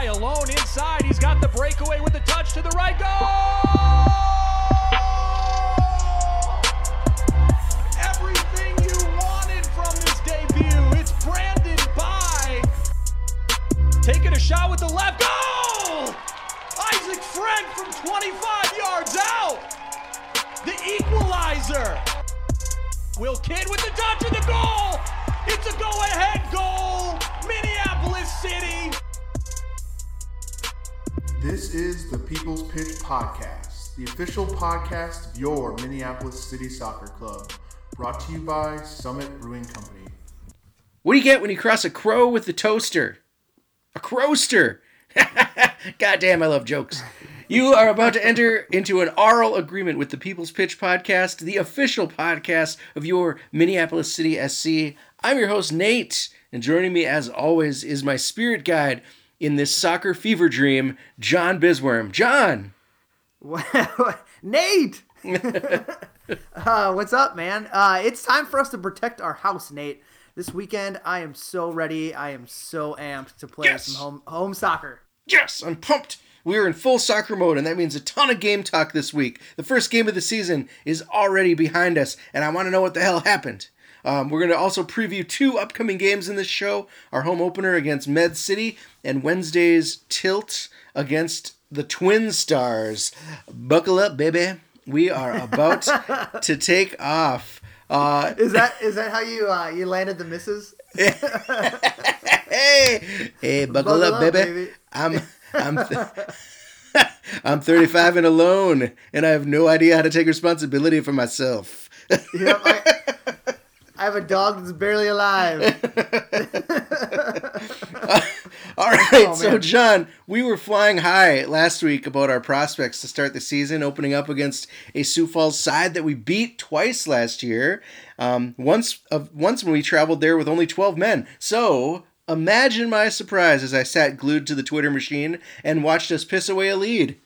By alone inside. He's got the breakaway with the touch to the right. Goal! Everything you wanted from this debut. It's Brandon By. Taking a shot with the left. Goal! Isaac Frank from 25 yards out. The equalizer. Will Kidd with the touch of the goal. It's a go-ahead goal. Minneapolis City. This is the People's Pitch Podcast, the official podcast of your Minneapolis City Soccer Club, brought to you by Summit Brewing Company. What do you get when you cross a crow with a toaster? A crowster. God damn, I love jokes. You are about to enter into an oral agreement with the People's Pitch Podcast, the official podcast of your Minneapolis City SC. I'm your host, Nate, and joining me as always is my spirit guide in this soccer fever dream, John Bisworm. John! Nate! uh, what's up, man? Uh, it's time for us to protect our house, Nate. This weekend, I am so ready. I am so amped to play Yes. some home home soccer. Yes, I'm pumped. We are in full soccer mode, and that means a ton of game talk this week. The first game of the season is already behind us, and I want to know what the hell happened. Um, we're going to also preview two upcoming games in this show our home opener against Med City, and Wednesday's tilt against the Twin Stars. Buckle up, baby. We are about to take off. Uh, Is that is that how you uh, you landed the misses? hey, hey, buckle, Buckle up, up, baby. baby. I'm, I'm, th- I'm 35 and alone, and I have no idea how to take responsibility for myself. Yep, I, I have a dog that's barely alive. All right, Oh, so. John, we were flying high last week about our prospects to start the season, opening up against a Sioux Falls side that we beat twice last year. Um, once, of once when we traveled there with only 12 men. So imagine my surprise as I sat glued to the Twitter machine and watched us piss away a lead.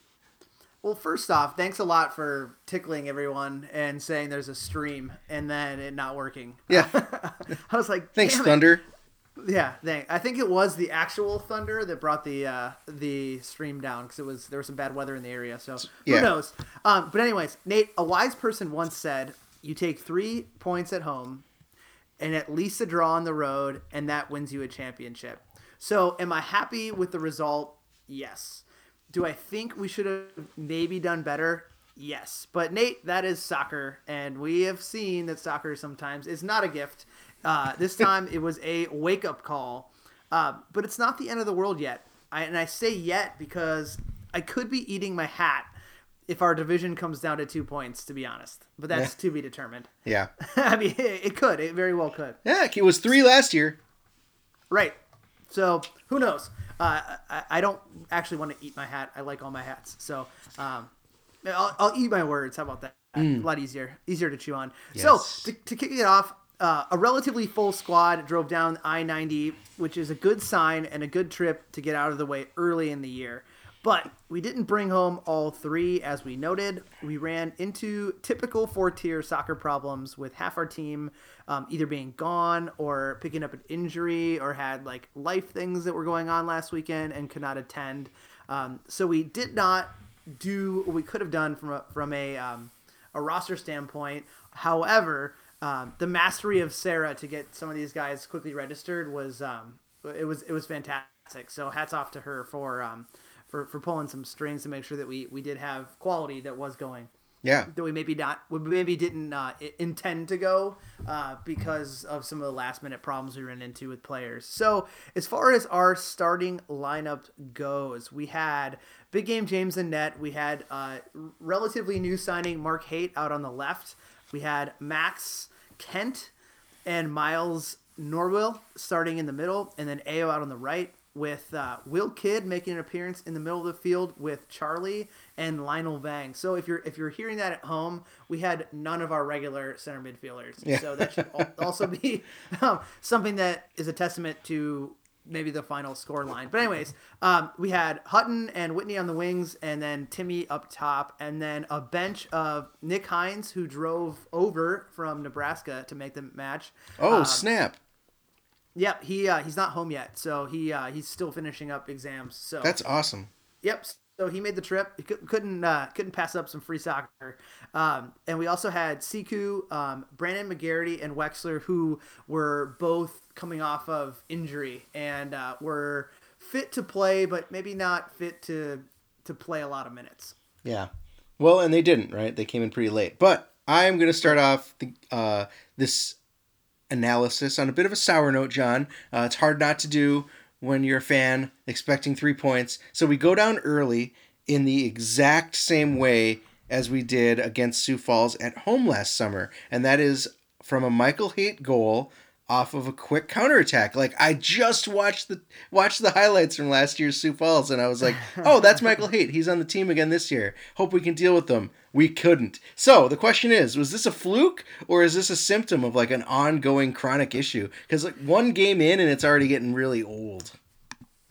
Well, first off, thanks a lot for tickling everyone and saying there's a stream and then it not working. Yeah. I was like, Thanks. Thunder. Yeah, thank. I think it was the actual thunder that brought the uh, the stream down because it was there was some bad weather in the area. So Yeah. who knows? Um, but anyways, Nate, a wise person once said, "You take three points at home, and at least a draw on the road, and that wins you a championship." So, am I happy with the result? Yes. Do I think we should have maybe done better? Yes. But Nate, that is soccer, and we have seen that soccer sometimes is not a gift. Uh, this time it was a wake up call, uh, but it's not the end of the world yet. I, and I say yet because I could be eating my hat if our division comes down to two points, to be honest. But that's to be determined. Yeah. I mean, it, it could. It very well could. Yeah, it was three last year. Right. So who knows? Uh, I, I don't actually want to eat my hat. I like all my hats. So um, I'll, I'll eat my words. How about that? A lot easier, easier to chew on. Yes. So to, to kick it off, uh, a relatively full squad drove down I ninety, which is a good sign and a good trip to get out of the way early in the year. But we didn't bring home all three, as we noted. We ran into typical four tier soccer problems with half our team um, either being gone or picking up an injury or had like life things that were going on last weekend and could not attend. Um, so we did not do what we could have done from a, from a, um, a roster standpoint. However, um, the mastery of Sarah to get some of these guys quickly registered was um, it was it was fantastic. So hats off to her for um, for, for pulling some strings to make sure that we, we did have quality that was going Yeah. that we maybe not we maybe didn't uh, intend to go uh, because of some of the last minute problems we ran into with players. So as far as our starting lineup goes, we had big game James and net. We had uh, relatively new signing Mark Haight out on the left. We had Max Kent and Miles Norwell starting in the middle, and then Ao out on the right, with uh, Will Kidd making an appearance in the middle of the field with Charlie and Lionel Vang. So if you're if you're hearing that at home, we had none of our regular center midfielders. Yeah. So that should also be um, something that is a testament to maybe the final score line. But anyways, um, we had Hutton and Whitney on the wings, and then Timmy up top, and then a bench of Nick Hines who drove over from Nebraska to make the match. Oh, Um, snap. Yep, he uh, he's not home yet, so he uh, he's still finishing up exams. So That's awesome. Yep. So he made the trip. He couldn't uh, couldn't pass up some free soccer. Um, and we also had Siku, um, Brandon McGarity, and Wexler, who were both coming off of injury and uh, were fit to play, but maybe not fit to to play a lot of minutes. Yeah. Well, and they didn't, right? They came in pretty late. But I'm going to start off the, uh, this analysis on a bit of a sour note, John. Uh, it's hard not to do when you're a fan expecting three points. So we go down early in the exact same way as we did against Sioux Falls at home last summer, and that is from a Michael Haight goal off of a quick counterattack. Like I just watched the watched the highlights from last year's Sioux Falls and I was like, "Oh, that's Michael Haight. He's on the team again this year. Hope we can deal with them." We couldn't. So, the question is, was this a fluke or is this a symptom of like an ongoing chronic issue? Cuz like one game in and it's already getting really old.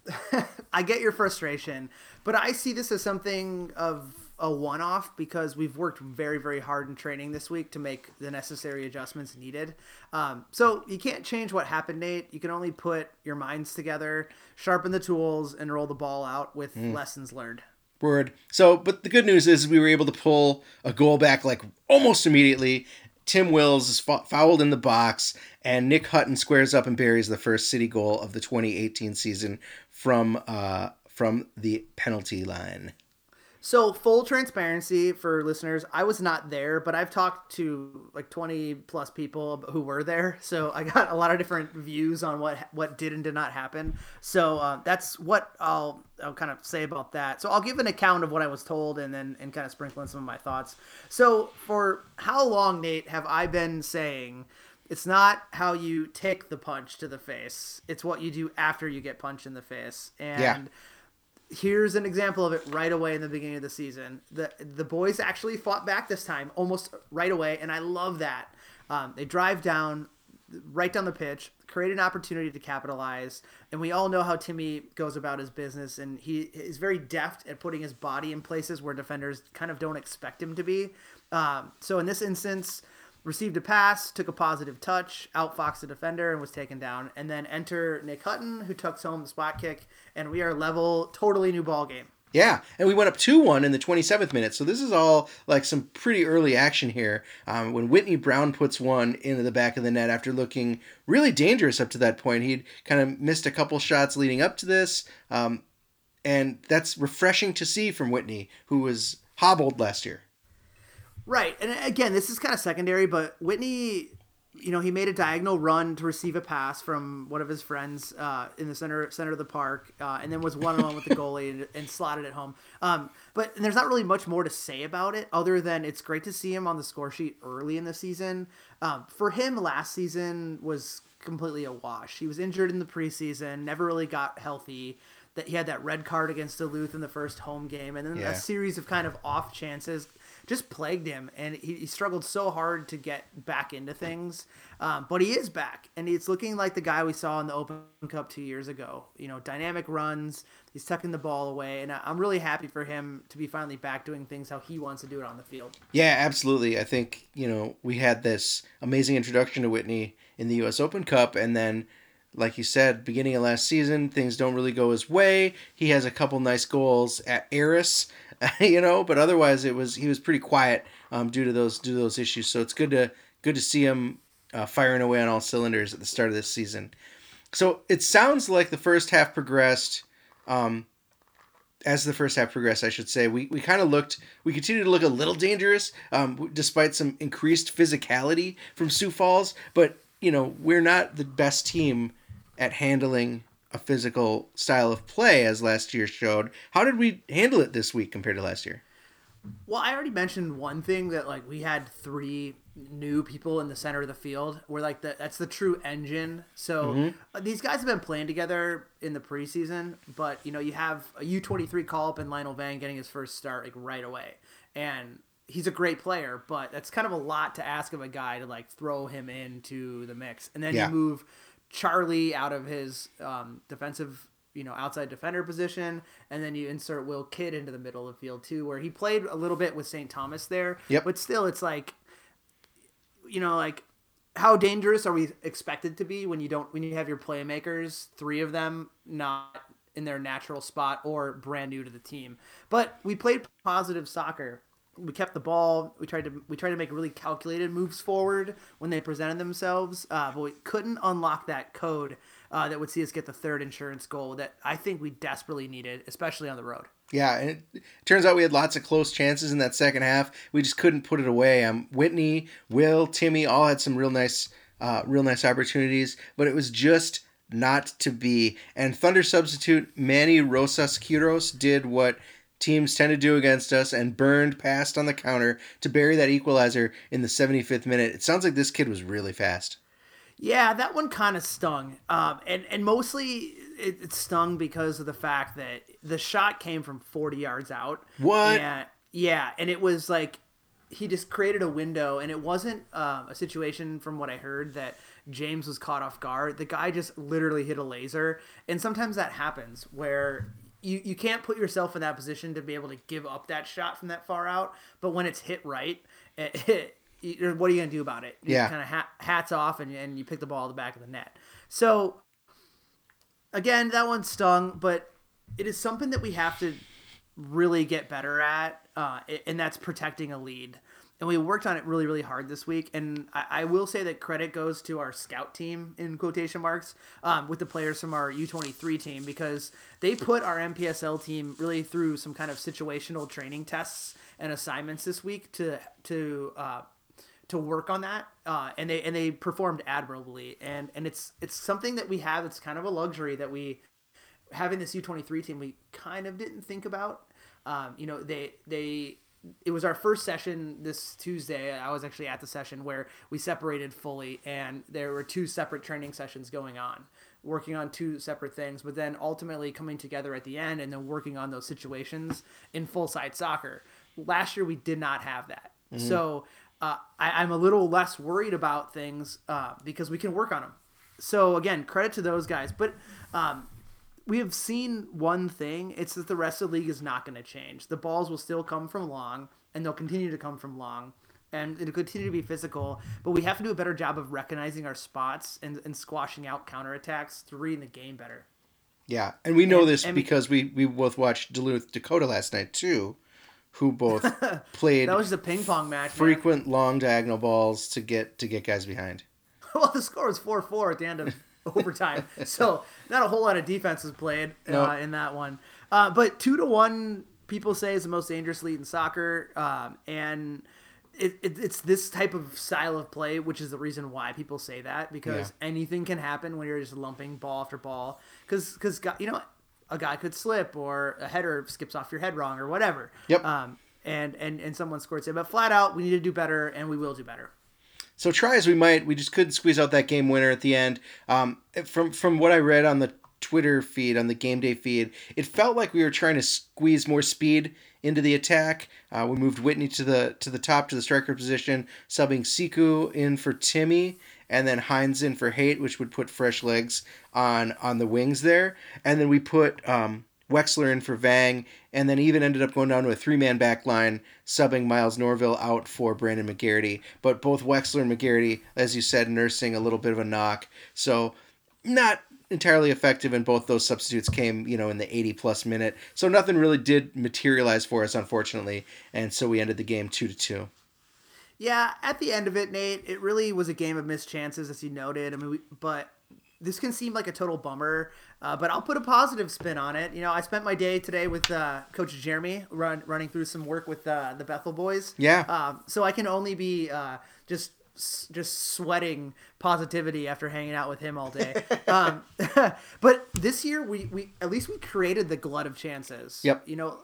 I get your frustration, but I see this as something of a one off because we've worked very, very hard in training this week to make the necessary adjustments needed. Um, so you can't change what happened, Nate. You can only put your minds together, sharpen the tools, and roll the ball out with lessons learned. Word. So, but the good news is we were able to pull a goal back like almost immediately. Tim Wills is fou- fouled in the box, and Nick Hutton squares up and buries the first city goal of the 2018 season from uh, from the penalty line. So, full transparency for listeners, I was not there, but I've talked to like 20 plus people who were there. So, I got a lot of different views on what what did and did not happen. So, uh, that's what I'll I'll kind of say about that. So, I'll give an account of what I was told and then and kind of sprinkle in some of my thoughts. So, for how long, Nate, have I been saying it's not how you take the punch to the face, it's what you do after you get punched in the face. And Yeah. Here's an example of it right away in the beginning of the season. The the boys actually fought back this time almost right away, and I love that. Um, they drive down right down the pitch, create an opportunity to capitalize, and we all know how Timmy goes about his business, and he is very deft at putting his body in places where defenders kind of don't expect him to be. Um, so in this instance, received a pass, took a positive touch, outfoxed the defender, and was taken down. And then enter Nick Hutton, who tucks home the spot kick, and we are level, totally new ball game. Yeah, and we went up 2 1 in the 27th minute. So this is all like some pretty early action here. Um, when Whitney Brown puts one into the back of the net after looking really dangerous up to that point, he'd kind of missed a couple shots leading up to this. Um, and that's refreshing to see from Whitney, who was hobbled last year. Right, and again, this is kind of secondary, but Whitney, you know, he made a diagonal run to receive a pass from one of his friends uh, in the center center of the park, uh, and then was one on one with the goalie and, and slotted it home. Um, but there's not really much more to say about it, other than it's great to see him on the score sheet early in the season. Um, for him, last season was completely a wash. He was injured in the preseason, never really got healthy. That he had that red card against Duluth in the first home game, and then Yeah. a series of kind of off chances just plagued him, and he, he struggled so hard to get back into things. Um, but he is back, and it's looking like the guy we saw in the Open Cup two years ago. You know, dynamic runs, he's tucking the ball away, and I- I'm really happy for him to be finally back doing things how he wants to do it on the field. Yeah, absolutely. I think, you know, we had this amazing introduction to Whitney in the US Open Cup and then like you said, beginning of last season, things don't really go his way. He has a couple nice goals at Eris, you know, but otherwise it was he was pretty quiet um, due to those due to those issues. So it's good to good to see him uh, firing away on all cylinders at the start of this season. So it sounds like the first half progressed. Um, as the first half progressed, I should say, we, we kind of looked, we continued to look a little dangerous, um, despite some increased physicality from Sioux Falls. But, you know, we're not the best team at handling a physical style of play as last year showed. How did we handle it this week compared to last year? Well, I already mentioned one thing that like we had three new people in the center of the field. We're like the that's the true engine. So uh, these guys have been playing together in the preseason, but you know you have a U twenty three call up and Lionel Vang getting his first start like right away, and he's a great player. But that's kind of a lot to ask of a guy to like throw him into the mix, and then Yeah. you move Charlie out of his um, defensive you know outside defender position and then you insert will kidd into the middle of the field too where he played a little bit with st thomas there Yep. but still it's like you know like how dangerous are we expected to be when you don't when you have your playmakers, three of them not in their natural spot or brand new to the team. But we played positive soccer. We kept the ball. We tried to we tried to make really calculated moves forward when they presented themselves, uh, but we couldn't unlock that code uh, that would see us get the third insurance goal that I think we desperately needed, especially on the road. Yeah, and it turns out we had lots of close chances in that second half. We just couldn't put it away. Um, Whitney, Will, Timmy all had some real nice, uh, real nice opportunities, but it was just not to be. And Thunder substitute Manny Rosas Quiros did what teams tend to do against us and burned past on the counter to bury that equalizer in the 75th minute. It sounds like this kid was really fast. Yeah, that one kind of stung, um, and and mostly it, it, stung because of the fact that the shot came from forty yards out. What? And, yeah, and it was like he just created a window, and it wasn't uh, a situation from what I heard that James was caught off guard. The guy just literally hit a laser, and sometimes that happens where you, you can't put yourself in that position to be able to give up that shot from that far out. But when it's hit right, it, it, what are you going to do about it? You yeah. Kind of ha- hats off and, and you pick the ball at the back of the net. So, again, that one stung, but it is something that we have to really get better at, uh, and that's protecting a lead. And we worked on it really, really hard this week. And I, I will say that credit goes to our scout team, in quotation marks, um, with the players from our U23 team, because they put our NPSL team really through some kind of situational training tests and assignments this week to to uh, to work on that, uh, and they and they performed admirably. And and it's it's something that we have. It's kind of a luxury that we having this U twenty three team. We kind of didn't think about. Um, you know, they they it was our first session this Tuesday. I was actually at the session where we separated fully, and there were two separate training sessions going on, working on two separate things, but then ultimately coming together at the end and then working on those situations in full side soccer. Last year we did not have that, mm-hmm. so uh, I, am a little less worried about things uh, because we can work on them. So again, credit to those guys. But um, we have seen one thing: it's that the rest of the league is not going to change. The balls will still come from long, and they'll continue to come from long, and it'll continue to be physical. But we have to do a better job of recognizing our spots and, and squashing out counterattacks to reading the game better. Yeah, and we know and, this and because we we both watched Duluth Dakota last night too who both played. that was the ping pong match. Frequent man. long diagonal balls to get to get guys behind. well, the score was four four at the end of overtime, so not a whole lot of defense was played nope. uh, in that one. Uh, but two to one, people say is the most dangerous lead in soccer, um, and. It, it, it's this type of style of play, which is the reason why people say that because yeah. anything can happen when you're just lumping ball after ball. Because, because you know, a guy could slip or a header skips off your head wrong or whatever. Yep. Um, and and and someone scores it, but flat out, we need to do better, and we will do better. So try as we might, we just couldn't squeeze out that game winner at the end. Um, from from what I read on the Twitter feed, on the game day feed, it felt like we were trying to squeeze more speed into the attack. Uh, we moved Whitney to the to the top to the striker position, subbing Siku in for Timmy, and then Hines in for Haight, which would put fresh legs on on the wings there. And then we put um, Wexler in for Vang, and then even ended up going down to a three man back line, subbing Miles Norville out for Brandon McGarity. But both Wexler and McGarity, as you said, nursing a little bit of a knock. So not entirely effective and both those substitutes came you know in the 80 plus minute so nothing really did materialize for us unfortunately and so we ended the game 2 to 2 yeah, at the end of it, Nate, it really was a game of missed chances, as you noted. I mean, we, but this can seem like a total bummer, uh, but I'll put a positive spin on it. You know, I spent my day today with uh, Coach Jeremy run, running through some work with uh, the Bethel boys. Yeah. Um, so I can only be uh, just just sweating positivity after hanging out with him all day. um, but this year, we, we at least we created the glut of chances. Yep. You know,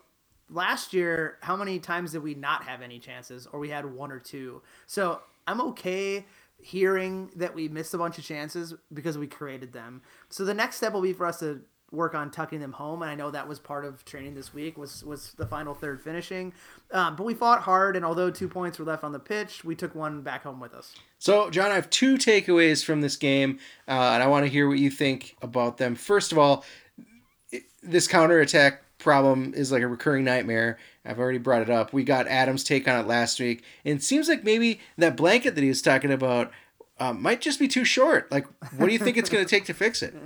last year, how many times did we not have any chances, or we had one or two? So I'm okay hearing that we missed a bunch of chances because we created them. So the next step will be for us to work on tucking them home, and I know that was part of training this week was was the final third finishing. Um, but we fought hard, and although two points were left on the pitch, we took one back home with us. So, John, I have two takeaways from this game, uh, and I want to hear what you think about them. First of all, this counterattack problem is like a recurring nightmare. I've already brought it up. We got Adam's take on it last week, and it seems like maybe that blanket that he was talking about um, might just be too short. Like, what do you think it's going to take to fix it?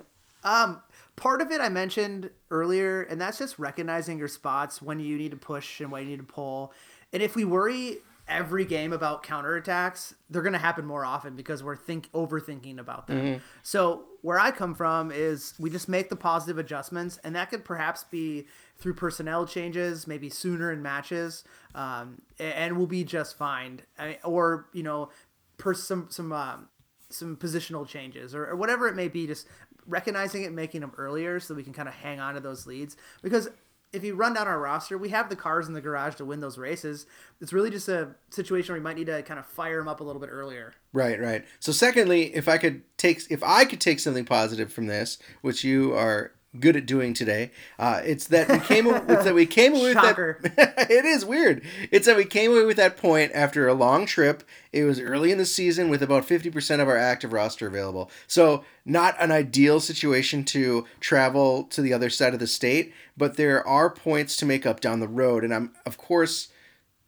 part of it I mentioned earlier, and that's just recognizing your spots when you need to push and when you need to pull. And if we worry every game about counterattacks, they're going to happen more often because we're think overthinking about them. So where I come from is we just make the positive adjustments, and that could perhaps be through personnel changes, maybe sooner in matches, um, and we'll be just fine. Or you know, per some some um, some positional changes or, or whatever it may be, just recognizing it, making them earlier so we can kind of hang on to those leads. Because if you run down our roster, we have the cars in the garage to win those races. It's really just a situation where you might need to kind of fire them up a little bit earlier. Right, right. So, secondly, if I could take, if I could take something positive from this, which you are good at doing today, uh, it's that we came, it's that we came away with Shocker. that. it is weird. It's that we came away with that point after a long trip. It was early in the season with about fifty percent of our active roster available. So, not an ideal situation to travel to the other side of the state, but there are points to make up down the road, and I'm of course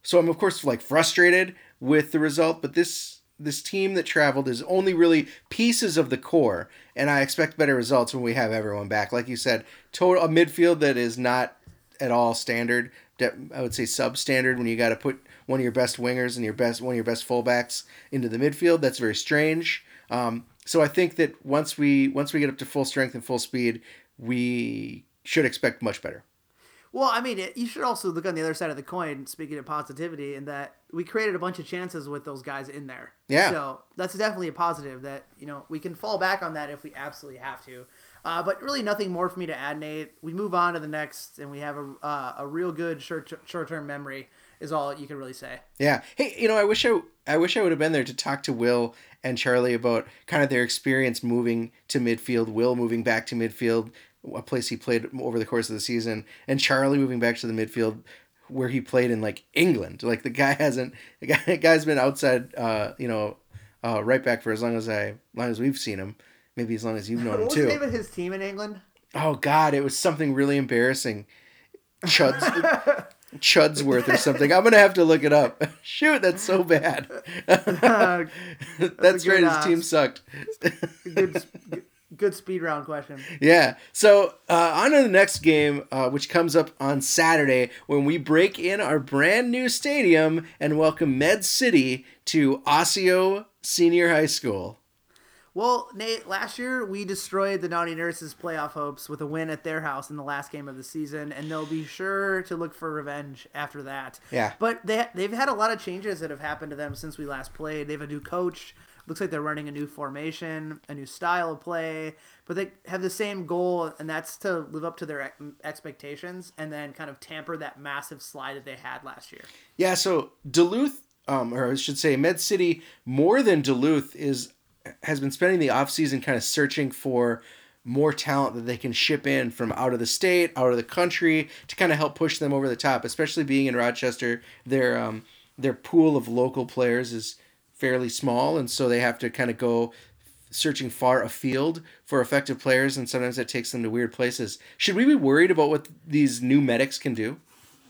so I'm of course like frustrated with the result, but this this team that traveled is only really pieces of the core, and I expect better results when we have everyone back. Like you said, total a midfield that is not at all standard. I would say substandard when you got to put one of your best wingers and your best one of your best fullbacks into the midfield. That's very strange. Um, so I think that once we once we get up to full strength and full speed, we should expect much better. Well, I mean, it, you should also look on the other side of the coin. Speaking of positivity, in that we created a bunch of chances with those guys in there. Yeah. So that's definitely a positive. That you know we can fall back on that if we absolutely have to. Uh, but really, nothing more for me to add, Nate. We move on to the next, and we have a uh, a real good short short term memory. Is all you can really say. Yeah. Hey, you know, I wish I I wish I would have been there to talk to Will and Charlie about kind of their experience moving to midfield. Will moving back to midfield, a place he played over the course of the season, and Charlie moving back to the midfield where he played in like England. Like the guy hasn't the guy the guy's been outside uh, you know, uh, right back for as long as I long as we've seen him. Maybe as long as you've known What him was too. the name of his team in England? Oh God, it was something really embarrassing. Chuds, Chudsworth or something. I'm gonna have to look it up. Shoot, that's so bad. Uh, that's a right. His team sucked. good, good speed round question. yeah. So uh, on to the next game, uh, which comes up on Saturday when we break in our brand new stadium and welcome Med City to Osseo Senior High School. Well, Nate, last year we destroyed the Naughty Nurses playoff hopes with a win at their house in the last game of the season, and they'll be sure to look for revenge after that. Yeah. But they they've had a lot of changes that have happened to them since we last played. They have a new coach. Looks like they're running a new formation, a new style of play, but they have the same goal, and that's to live up to their expectations and then kind of tamper that massive slide that they had last year. Yeah, so Duluth, um, or I should say Med City, more than Duluth, is has been spending the offseason kind of searching for more talent that they can ship in from out of the state, out of the country, to kind of help push them over the top. Especially being in Rochester, their um, their pool of local players is fairly small, and so they have to kind of go searching far afield for effective players, and sometimes that takes them to weird places. Should we be worried about what these new medics can do?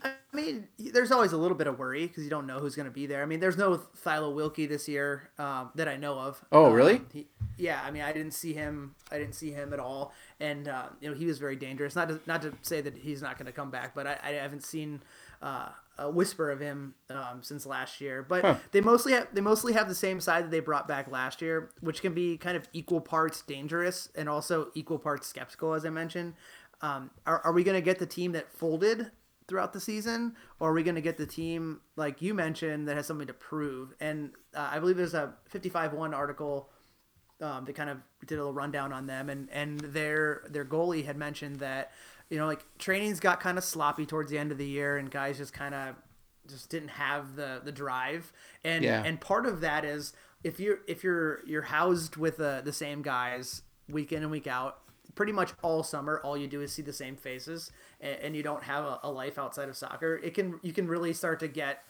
I mean, there's always a little bit of worry because you don't know who's going to be there. I mean, there's no Thilo Wilkie this year um, that I know of. Oh, Um, really? he- yeah, I mean, I didn't see him. I didn't see him at all, and uh, you know, he was very dangerous. Not to, not to say that he's not going to come back, but I, I haven't seen uh, a whisper of him um, since last year. But they mostly have they mostly have the same side that they brought back last year, which can be kind of equal parts dangerous and also equal parts skeptical, as I mentioned. Um, are, are we going to get the team that folded throughout the season, or are we going to get the team like you mentioned that has something to prove? And uh, I believe there's a 55-1 article um, that kind of did a little rundown on them, and and their their goalie had mentioned that you know like trainings got kind of sloppy towards the end of the year, and guys just kind of just didn't have the the drive, and Yeah. and part of that is if you're if you're you're housed with the the same guys week in and week out pretty much all summer all you do is see the same faces and, and you don't have a, a life outside of soccer. It can you can really start to get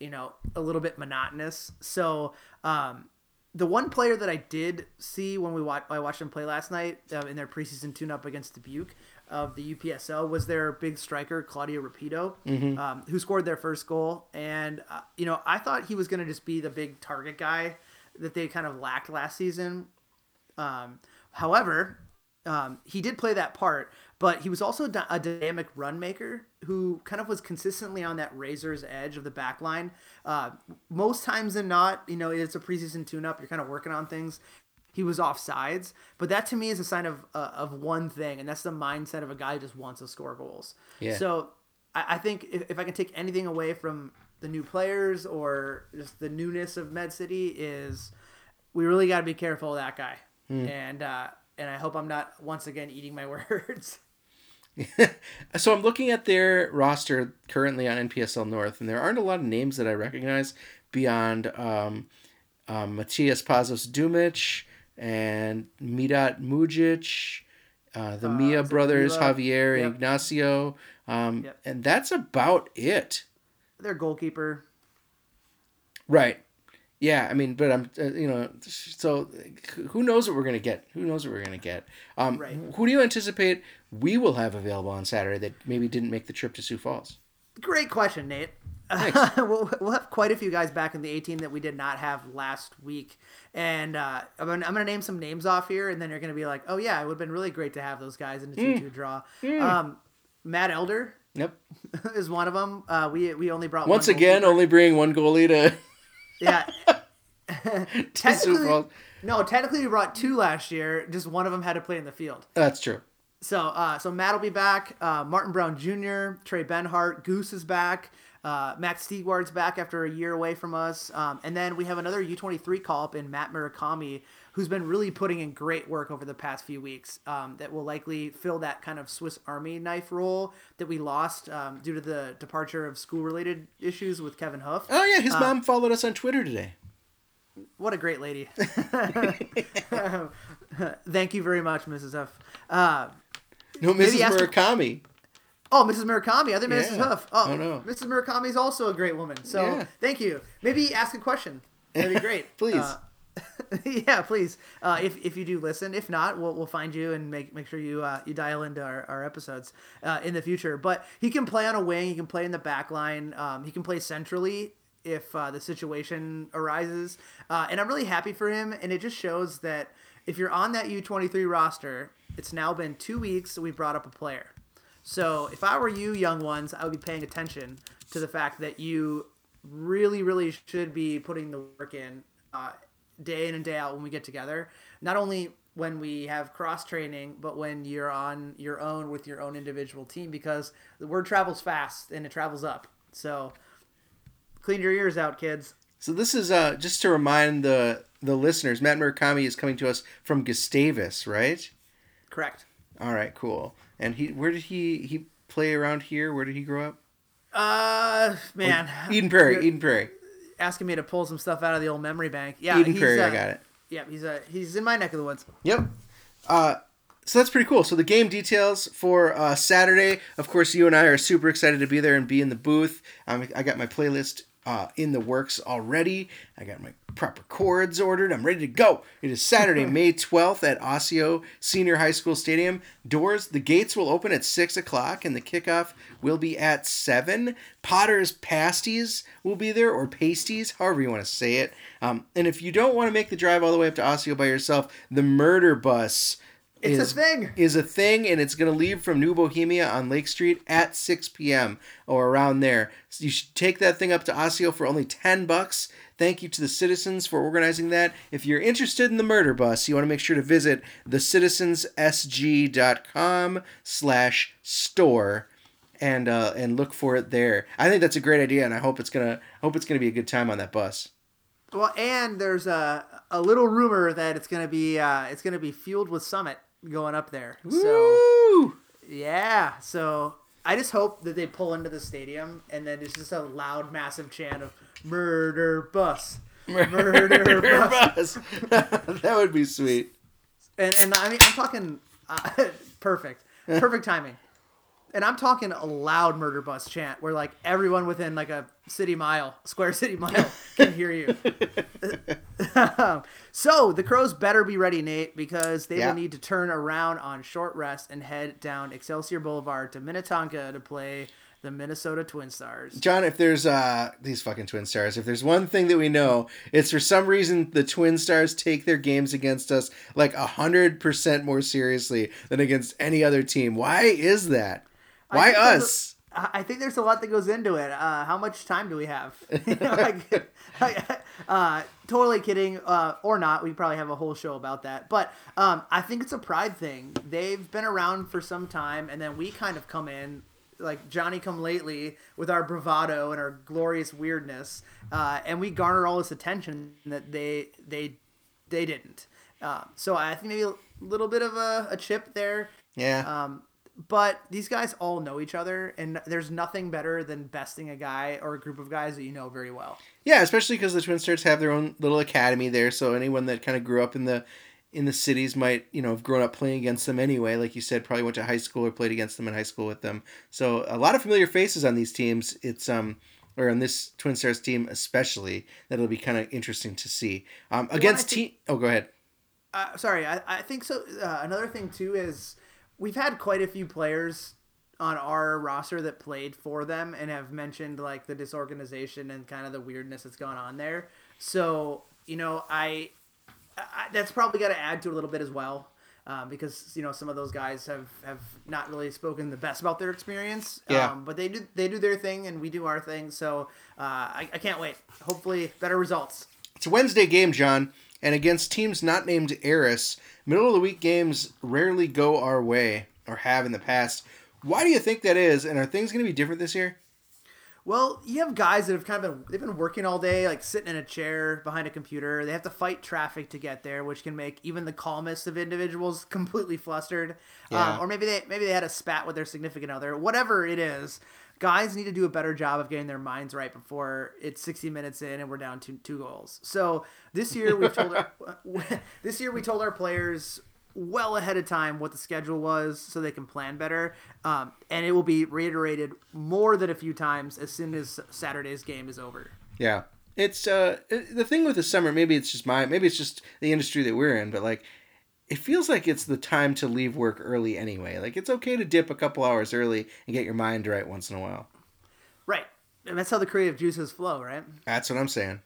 you know a little bit monotonous. So um the one player that I did see when we watched, I watched them play last night uh, in their preseason tune-up against Dubuque of the UPSL was their big striker Claudio Rapido, um, who scored their first goal. And uh, you know, I thought he was going to just be the big target guy that they kind of lacked last season. Um, however, um, he did play that part, but he was also a dynamic run maker who kind of was consistently on that razor's edge of the back line. Uh, most times than not, you know, it's a preseason tune-up. You're kind of working on things. He was off sides, but that to me is a sign of uh, of one thing, and that's the mindset of a guy who just wants to score goals. Yeah. So I, I think if, if I can take anything away from the new players or just the newness of Med City is we really got to be careful of that guy. And uh, and I hope I'm not once again eating my words. so I'm looking at their roster currently on NPSL North, and there aren't a lot of names that I recognize beyond um, um, Matias Pazos Dumic and Midat Mujic, uh, the Mia brothers, Mila? Javier Yep. and Ignacio, um, Yep. and that's about it. Their goalkeeper. Right. Yeah, I mean, but I'm, uh, you know, so who knows what we're gonna get? Who knows what we're gonna get? Um, Right. Who do you anticipate we will have available on Saturday that maybe didn't make the trip to Sioux Falls? Great question, Nate. We'll, we'll have quite a few guys back in the 18 that we did not have last week. And uh, I'm going I'm to name some names off here, and then you're going to be like, oh, yeah, it would have been really great to have those guys in the 2 2 draw. Um, Matt Elder Yep. is one of them. Uh, we, we only brought Once again, only bringing one goalie to, Yeah. technically, no, technically we brought two last year. Just one of them had to play in the field. That's true. So, uh, so Matt will be back. Uh, Martin Brown Jr., Trey Benhart, Goose is back. Uh, Max Stegward's back after a year away from us. Um, and then we have another U23 call up in Matt Murakami, who's been really putting in great work over the past few weeks. Um, that will likely fill that kind of Swiss Army knife role that we lost um, due to the departure of school-related issues with Kevin Huff. Oh yeah, his mom followed us on Twitter today. What a great lady. Thank you very much, Mrs. Huff. Uh, No, Mrs. her- Murakami. Oh, Mrs. Murakami, other Mrs. Yeah. Huff. Oh, Oh, no. Mrs. Murakami is also a great woman. So Yeah. thank you. Maybe ask a question. That'd be great. Please. Uh, yeah, please. Uh, if, if you do listen, if not, we'll, we'll find you and make make sure you uh, you dial into our, our episodes uh, in the future. But he can play on a wing. He can play in the back line. Um, he can play centrally if uh, the situation arises. Uh, and I'm really happy for him. And it just shows that if you're on that U23 roster, it's now been two weeks that we brought up a player. So if I were you, young ones, I would be paying attention to the fact that you really, really should be putting the work in uh, day in and day out when we get together. Not only when we have cross training, but when you're on your own with your own individual team, because the word travels fast and it travels up. So clean your ears out, kids. So this is uh, just to remind the the listeners. Matt Murakami is coming to us from Gustavus, right? Correct. All right, cool. And he, where did he he play around here? Where did he grow up? Uh, man, Eden Prairie. Eden Prairie. Asking me to pull some stuff out of the old memory bank. Yeah, Eden he's, Prairie. uh, I got it. Yeah, he's uh, he's in my neck of the woods. Yep. Uh, so that's pretty cool. So the game details for uh, Saturday. Of course, you and I are super excited to be there and be in the booth. Um, I got my playlist uh, in the works already. I got my proper chords ordered. I'm ready to go. It is Saturday, May 12th at Osseo Senior High School Stadium. Doors, the gates will open at 6 o'clock and the kickoff will be at 7. Potter's Pasties will be there, or Pasties, however you want to say it. Um, and if you don't want to make the drive all the way up to Osseo by yourself, the Murder Bus It's a thing. is a thing, and it's going to leave from New Bohemia on Lake Street at 6 p.m. or around there. So you should take that thing up to Osseo for only 10 bucks. Thank you to the citizens for organizing that. If you're interested in the murder bus, you want to make sure to visit thecitizenssg.com slash store and uh, and look for it there. I think that's a great idea, and I hope it's gonna hope it's gonna be a good time on that bus. Well, and there's a a little rumor that it's gonna be uh, it's gonna be fueled with Summit going up there. So yeah, so I just hope that they pull into the stadium and then it's just a loud, massive chant of "Murder Bus." Murder bus. bus. that would be sweet. And, and I mean, I'm talking uh, perfect, perfect timing. And I'm talking a loud murder bus chant where like everyone within like a City Mile, Square City Mile can hear you. so the Crows better be ready, Nate, because they Yeah. will need to turn around on short rest and head down Excelsior Boulevard to Minnetonka to play the Minnesota Twin Stars. John, if there's uh these fucking Twin Stars, if there's one thing that we know, it's for some reason the Twin Stars take their games against us like a hundred percent more seriously than against any other team. Why is that? Why us? I think there's a lot that goes into it. Uh, how much time do we have? You know, like, uh, totally kidding, uh, or not. We probably have a whole show about that. But um, I think it's a pride thing. They've been around for some time, and then we kind of come in like Johnny come lately with our bravado and our glorious weirdness, uh, and we garner all this attention that they they they didn't. Uh, so I think maybe a little bit of a, a chip there. Yeah. Um, but these guys all know each other, and there's nothing better than besting a guy or a group of guys that you know very well. Yeah, especially because the Twin Stars have their own little academy there, so anyone that kind of grew up in the in the cities might you know have grown up playing against them anyway. Like you said, probably went to high school or played against them in high school with them. So a lot of familiar faces on these teams. It's um or on this Twin Stars team especially that'll be kind of interesting to see. Um, against think- team. Oh, go ahead. Uh, sorry, I, I think so. Uh, another thing too is we've had quite a few players on our roster that played for them and have mentioned like the disorganization and kind of the weirdness that's gone on there. So you know, I, I that's probably got to add to a little bit as well. Um, because you know some of those guys have, have not really spoken the best about their experience, Yeah. um, but they do they do their thing and we do our thing. So uh, I, I can't wait. Hopefully, better results. It's a Wednesday game, John, and against teams not named Eris, middle of the week games rarely go our way or have in the past. Why do you think that is? And are things going to be different this year? Well, you have guys that have kind of been they've been working all day, like sitting in a chair behind a computer. They have to fight traffic to get there, which can make even the calmest of individuals completely flustered. Yeah. Um, or maybe they maybe they had a spat with their significant other. Whatever it is, guys need to do a better job of getting their minds right before it's 60 minutes in and we're down to two goals. So this year we've told our, this year we told our players well ahead of time what the schedule was so they can plan better. Um, and it will be reiterated more than a few times as soon as Saturday's game is over. Yeah. It's uh the thing with the summer, maybe it's just my maybe it's just the industry that we're in, but like it feels like it's the time to leave work early anyway. Like it's okay to dip a couple hours early and get your mind right once in a while. Right. And that's how the creative juices flow, right? That's what I'm saying.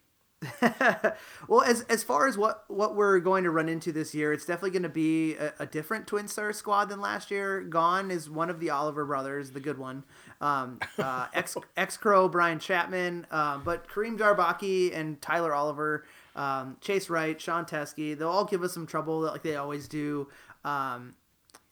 Well, as as far as what what we're going to run into this year, it's definitely going to be a, a different Twin Star squad than last year. Gone is one of the Oliver brothers, the good one. Um, uh, ex ex Crow Brian Chapman, um, but Kareem Darbaki and Tyler Oliver, um, Chase Wright, Sean Teskey, they'll all give us some trouble like they always do. Um,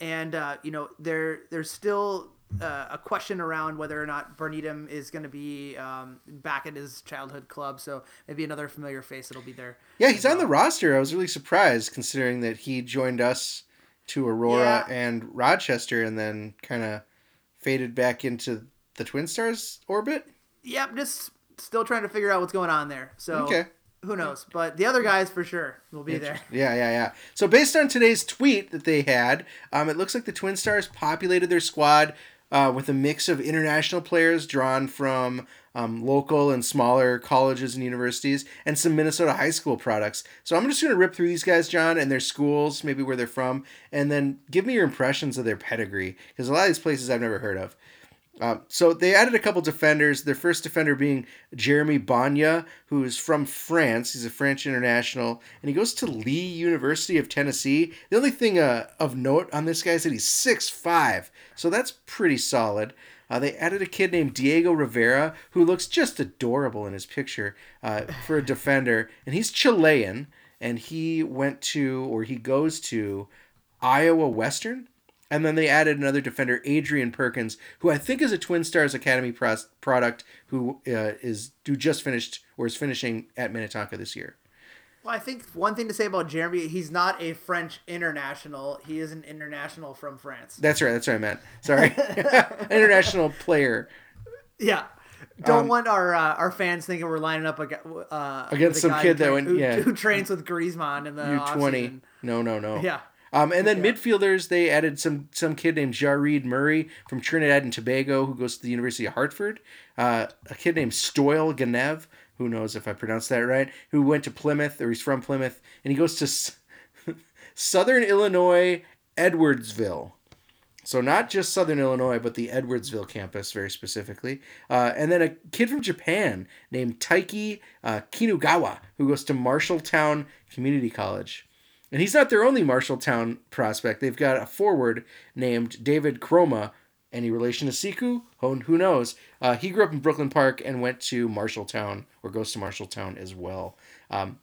and uh, you know there there's still uh, a question around whether or not Bernidum is going to be um, back at his childhood club. So maybe another familiar face that'll be there. Yeah, he's on the roster. I was really surprised considering that he joined us to Aurora Yeah. and Rochester and then kind of faded back into the Twin Stars orbit. Yep, just still trying to figure out what's going on there. So Okay. Who knows? But the other guys for sure will be there. Yeah, yeah, yeah. So based on today's tweet that they had, um, it looks like the Twin Stars populated their squad uh, with a mix of international players drawn from um, local and smaller colleges and universities, and some Minnesota high school products. So I'm just going to rip through these guys, John, and their schools, maybe where they're from, and then give me your impressions of their pedigree, because a lot of these places I've never heard of. Um, so they added a couple defenders. Their first defender being Jeremy Banya, who is from France. He's a French international, and he goes to Lee University of Tennessee. The only thing uh, of note on this guy is that he's 6'5", so that's pretty solid. Uh, they added a kid named Diego Rivera, who looks just adorable in his picture uh, for a defender, and he's Chilean, and he went to, or he goes to, Iowa Western. And then they added another defender, Adrian Perkins, who I think is a Twin Stars Academy pros- product, who uh, is who just finished or is finishing at Minnetonka this year. Well, I think one thing to say about Jeremy, he's not a French international. He is an international from France. That's right. That's what I meant. Sorry, international player Yeah. Don't Um, want our uh, our fans thinking we're lining up uh, Against some kid who that went- who, yeah. who trains with Griezmann in the U twenty. No, no, no. Yeah. Um, and then midfielders, they added some some kid named Jareed Murray from Trinidad and Tobago who goes to the University of Hartford. Uh, a kid named Stoyle Ganev, who knows if I pronounced that right, who went to Plymouth or he's from Plymouth, and he goes to S- Southern Illinois Edwardsville. So not just Southern Illinois, but the Edwardsville campus very specifically. Uh, and then a kid from Japan named Taiki uh, Kinugawa, who goes to Marshalltown Community College. And he's not their only Marshalltown prospect. They've got a forward named David Chroma. Any relation to Siku? Who, knows? Uh, he grew up in Brooklyn Park and went to Marshalltown, or goes to Marshalltown as well. Um,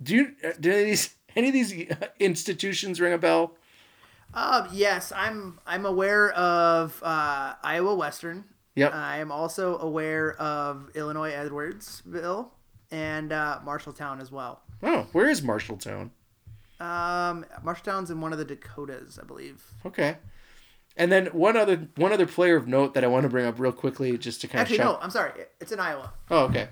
do you uh, do any of these any of these institutions ring a bell? Um, yes, I'm I'm aware of uh, Iowa Western. Yep. I am also aware of Illinois Edwardsville and uh, Marshalltown as well. Oh, where is Marshalltown? Um, Marshalltown's in one of the Dakotas, I believe. Okay. And then one other one other player of note that I want to bring up real quickly, just to kind Actually, of Actually, no, I'm sorry. It's in Iowa. Oh, okay.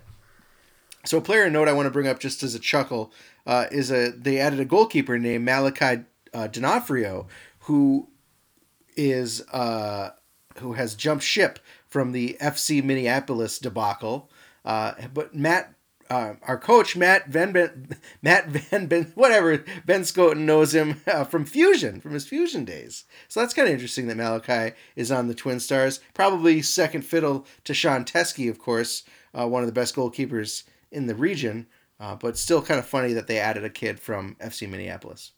So a player of note I want to bring up just as a chuckle uh, is a they added a goalkeeper named Malachi uh, D'Onofrio, who is uh, who has jumped ship from the FC Minneapolis debacle. Uh, but Matt, uh, our coach Matt Van ben, Matt Van Ben, whatever Ben Scoten knows him uh, from Fusion, from his Fusion days. So that's kind of interesting that Malachi is on the Twin Stars. Probably second fiddle to Sean Teskey, of course, uh, one of the best goalkeepers in the region. Uh, but still kind of funny that they added a kid from FC Minneapolis.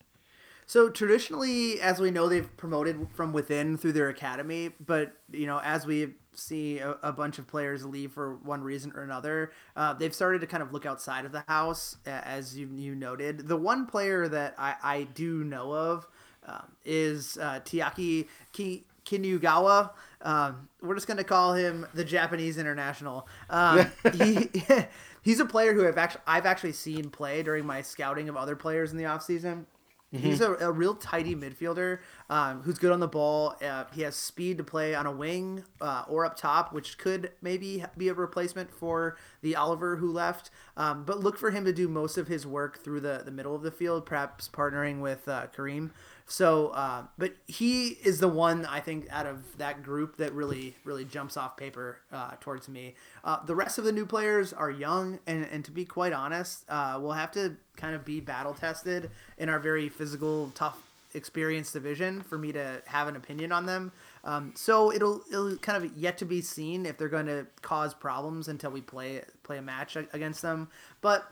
So traditionally, as we know, they've promoted from within through their academy. But you know, as we see a, a bunch of players leave for one reason or another, uh, they've started to kind of look outside of the house, as you you noted. The one player that I, I do know of um, is uh, Tiaki Ki. Kinugawa. Um, we're just going to call him the Japanese international. Um, he, he's a player who I've actually I've actually seen play during my scouting of other players in the offseason. He's a, a real tidy midfielder um, who's good on the ball. Uh, he has speed to play on a wing uh, or up top, which could maybe be a replacement for the Oliver who left. Um, but look for him to do most of his work through the, the middle of the field, perhaps partnering with uh, Kareem. So, uh, but he is the one I think out of that group that really, really jumps off paper uh, towards me. Uh, the rest of the new players are young, and, and to be quite honest, we'll have to kind of be battle tested in our very physical, tough, experienced division for me to have an opinion on them. Um, so it'll it'll kind of yet to be seen if they're going to cause problems until we play play a match against them. But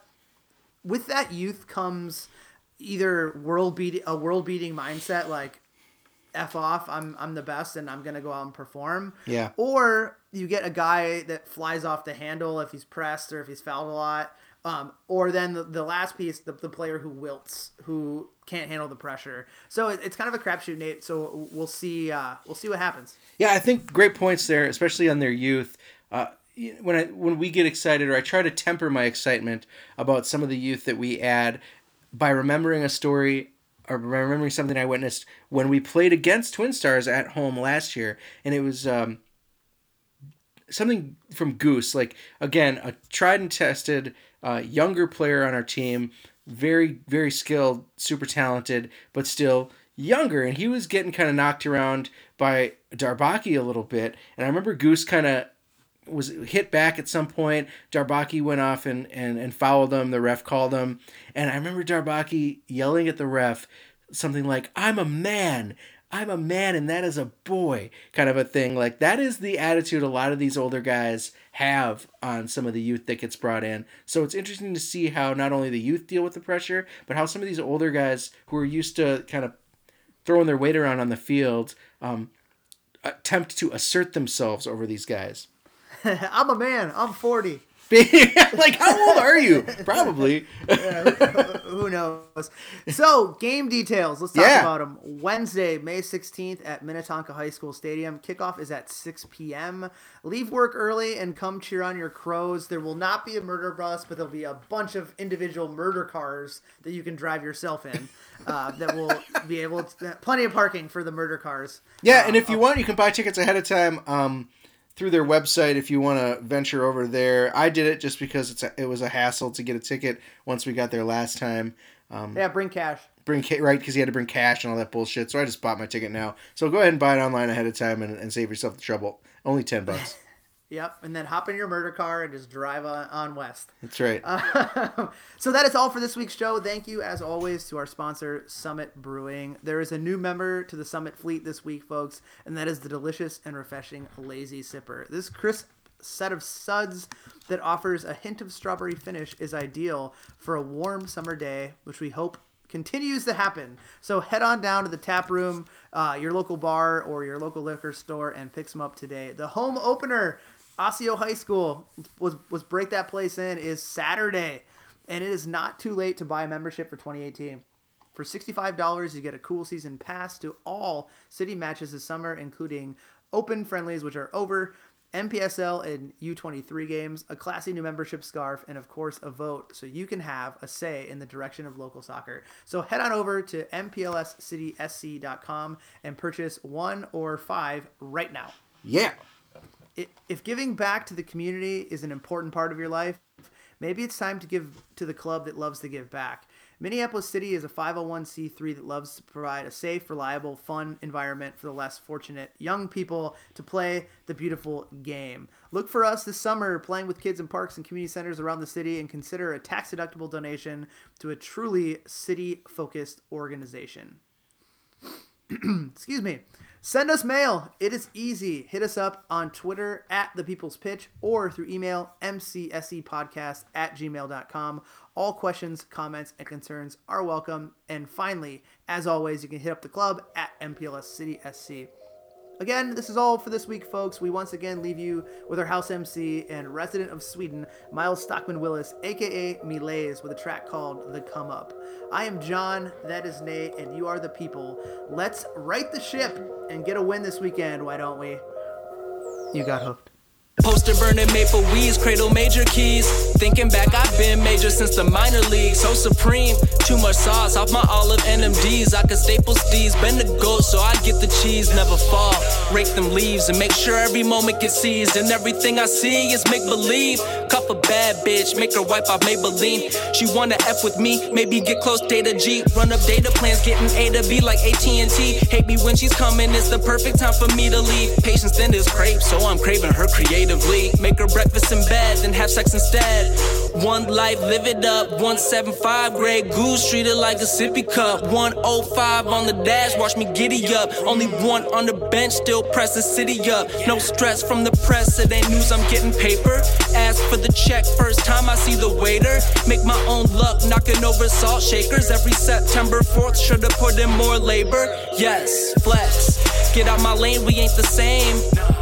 with that youth comes either world beating a world beating mindset like f off i'm i'm the best and i'm gonna go out and perform Yeah. or you get a guy that flies off the handle if he's pressed or if he's fouled a lot um, or then the, the last piece the, the player who wilts who can't handle the pressure. So it, it's kind of a crapshoot nate. So we'll see uh, we'll see what happens. Yeah, I think great points there, especially on their youth. Uh, when I when we get excited, or I try to temper my excitement about some of the youth that we add by remembering a story or remembering something I witnessed when we played against Twin Stars at home last year, and it was um, something from Goose. Like again, a tried and tested uh, younger player on our team, very very skilled, super talented, but still younger, and he was getting kind of knocked around by Darbaki a little bit. And I remember Goose kind of was hit back at some point. Darbaki went off and, and, and fouled him. The ref called him. And I remember Darbaki yelling at the ref something like, I'm a man. I'm a man and that is a boy kind of a thing. Like that is the attitude a lot of these older guys have on some of the youth that gets brought in. So it's interesting to see how not only the youth deal with the pressure, but how some of these older guys who are used to kind of throwing their weight around on the field um, attempt to assert themselves over these guys. i'm a man i'm 40 like how old are you? Probably. Who knows? So, game details. Let's talk Yeah. about them. Wednesday, May 16th at Minnetonka High School Stadium. Kickoff is at 6 p.m. Leave work early and come cheer on your crows. There will not be a murder bus, but there'll be a bunch of individual murder cars that you can drive yourself in uh, that will be able to. Plenty of parking for the murder cars. Yeah, and if you want, you can buy tickets ahead of time um, through their website. If you want to venture over there, I did it just because it's a, it was a hassle to get a ticket once we got there last time. Um, Yeah, bring cash. bring right because he had to bring cash and all that bullshit. So I just bought my ticket now. So go ahead and buy it online ahead of time and, and save yourself the trouble. Only ten bucks. Yep, and then hop in your murder car and just drive on, west. That's right. so that is all for this week's show. Thank you, as always, to our sponsor, Summit Brewing. There is a new member to the Summit fleet this week, folks, and that is the delicious and refreshing Lazy Sipper. This crisp set of suds that offers a hint of strawberry finish is ideal for a warm summer day, which we hope continues to happen. So head on down to the tap room, uh, your local bar, or your local liquor store and pick some up today. The home opener Osseo High School was was break that place in is Saturday, and it is not too late to buy a membership for 2018. For $65, you get a cool season pass to all city matches this summer, including open friendlies, which are over, NPSL and U23 games, a classy new membership scarf, and of course a vote so you can have a say in the direction of local soccer. So head on over to mplscitysc.com and purchase one or five right now yeah. If giving back to the community is an important part of your life, maybe it's time to give to the club that loves to give back. Minneapolis City is a 501c3 that loves to provide a safe, reliable, fun environment for the less fortunate young people to play the beautiful game. Look for us this summer playing with kids in parks and community centers around the city and consider a tax deductible donation to a truly city focused organization. Excuse me. Send us mail. It is easy. Hit us up on Twitter at The People's Pitch or through email mcsepodcast at gmail.com. All questions, comments, and concerns are welcome. And finally, as always, you can hit up the club at MPLS City SC. Again, this is all for this week, folks. We once again leave you with our house MC and resident of Sweden, Miles Stockman Willis, aka Milays, with a track called The Come Up. I am John, that is Nate, and you are the people. Let's right the ship and get a win this weekend, why don't we? You got hooked. Poster burning maple weeds, cradle major keys. Thinking back, I've been major since the minor league. So supreme, too much sauce off my olive NMDs. I could staple steez, bend the goat so I get the cheese, never fall. Rake them leaves and make sure every moment gets seized. And everything I see is make believe. Cuff a bad bitch, make her wipe off Maybelline. She wanna F with me, maybe get close data G. Run up data plans, getting A to B like AT&T. Hate me when she's coming, it's the perfect time for me to leave. Patience then is crave, so I'm craving her creatively. Make her breakfast in bed, then have sex instead. One life, live it up. 175 Grey Goose, treat it like a sippy cup. 105 on the dash, watch me giddy up. Only one on the bench, still press the city up. No stress from the press, it ain't news, I'm getting paper. Ask for the check first time I see the waiter. Make my own luck, knocking over salt shakers. Every September 4th, should've put in more labor. Yes, flex. Get out my lane, we ain't the same.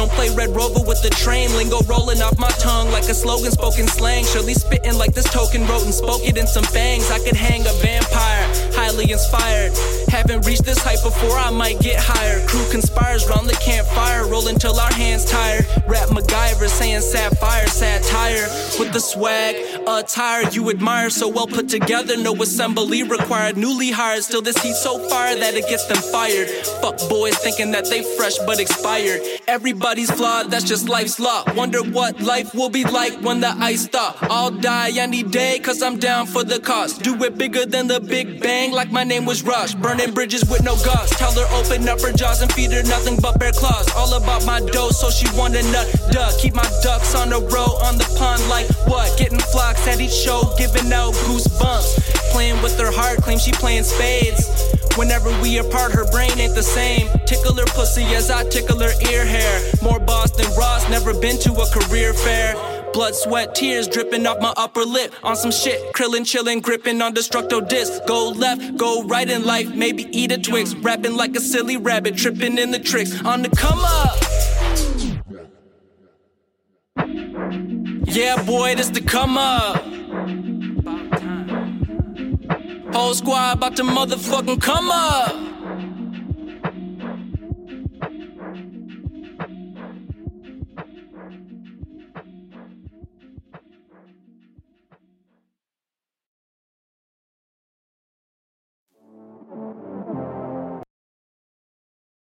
Don't play Red Rover with the train. Lingo rolling off my tongue like a slogan spoken slang. Surely spitting like this token wrote and spoke it in some fangs. I could hang a vampire, highly inspired. Haven't reached this height before, I might get higher. Crew conspires round the campfire, rolling till our hands tired. Rap MacGyver saying sapphire, satire. With the swag, attire you admire, so well put together. No assembly required. Newly hired, still this heat so fire that it gets them fired. Fuck boys thinking that they fresh but expired. Everybody's flawed, that's just life's law. Wonder what life will be like when the ice thaw. I'll die any day, cause I'm down for the cause. Do it bigger than the Big Bang, like my name was Rush. Burning bridges with no guts. Tell her open up her jaws and feed her nothing but bare claws. All about my dough, so she want a nut duck. Keep my ducks on the row, on the pond, like what? Getting flocks at each show, giving out goosebumps. Playing with her heart, claim she playing spades. Whenever we apart, her brain ain't the same. Tickle her pussy as I tickle her ear hair. More boss than Ross, never been to a career fair. Blood, sweat, tears dripping off my upper lip. On some shit, krillin', chillin', gripping on destructo disc. Go left, go right in life, maybe eat a Twix. Rapping like a silly rabbit, tripping in the tricks. On the come up. Yeah, boy, this the come up. Whole squad about to motherfucking come up.